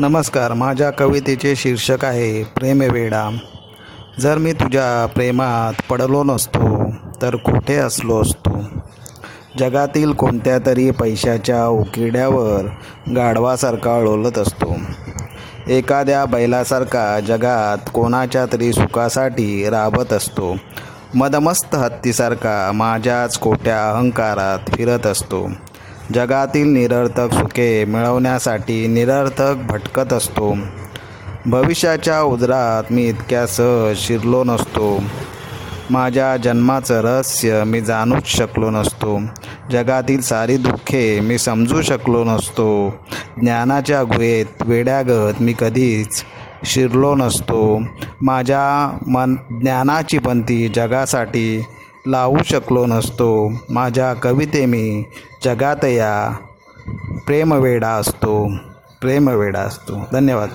नमस्कार माझ्या कवितेचे शीर्षक आहे प्रेमवेडा जर मी तुझ्या प्रेमात पडलो नसतो तर कुठे असलो असतो? जगातील कोणत्या तरी पैशाच्या उकिड्यावर गाढवासारखा लोळत असतो. एखाद्या बैलासारखा जगात कोणाच्या तरी सुखासाठी राबत असतो. मदमस्त हत्तीसारखा माझ्याच खोट्या अहंकारात फिरत असतो. जगातील निरर्थक सुखे मिळवण्यासाठी निरर्थक भटकत असतो. भविष्याच्या उजरात मी इतक्या सहज शिरलो नसतो. माझ्या जन्माचं रहस्य मी जाणूच शकलो नसतो. जगातील सारी दुःखे मी समजू शकलो नसतो. ज्ञानाच्या गुहेत वेड्यागत मी कधीच शिरलो नसतो. माझ्या मन ज्ञानाची पंथी जगासाठी लावू शकलो नसतो. माझ्या कविते मी जगात या प्रेमवेडा असतो. प्रेमवेडा असतो. धन्यवाद.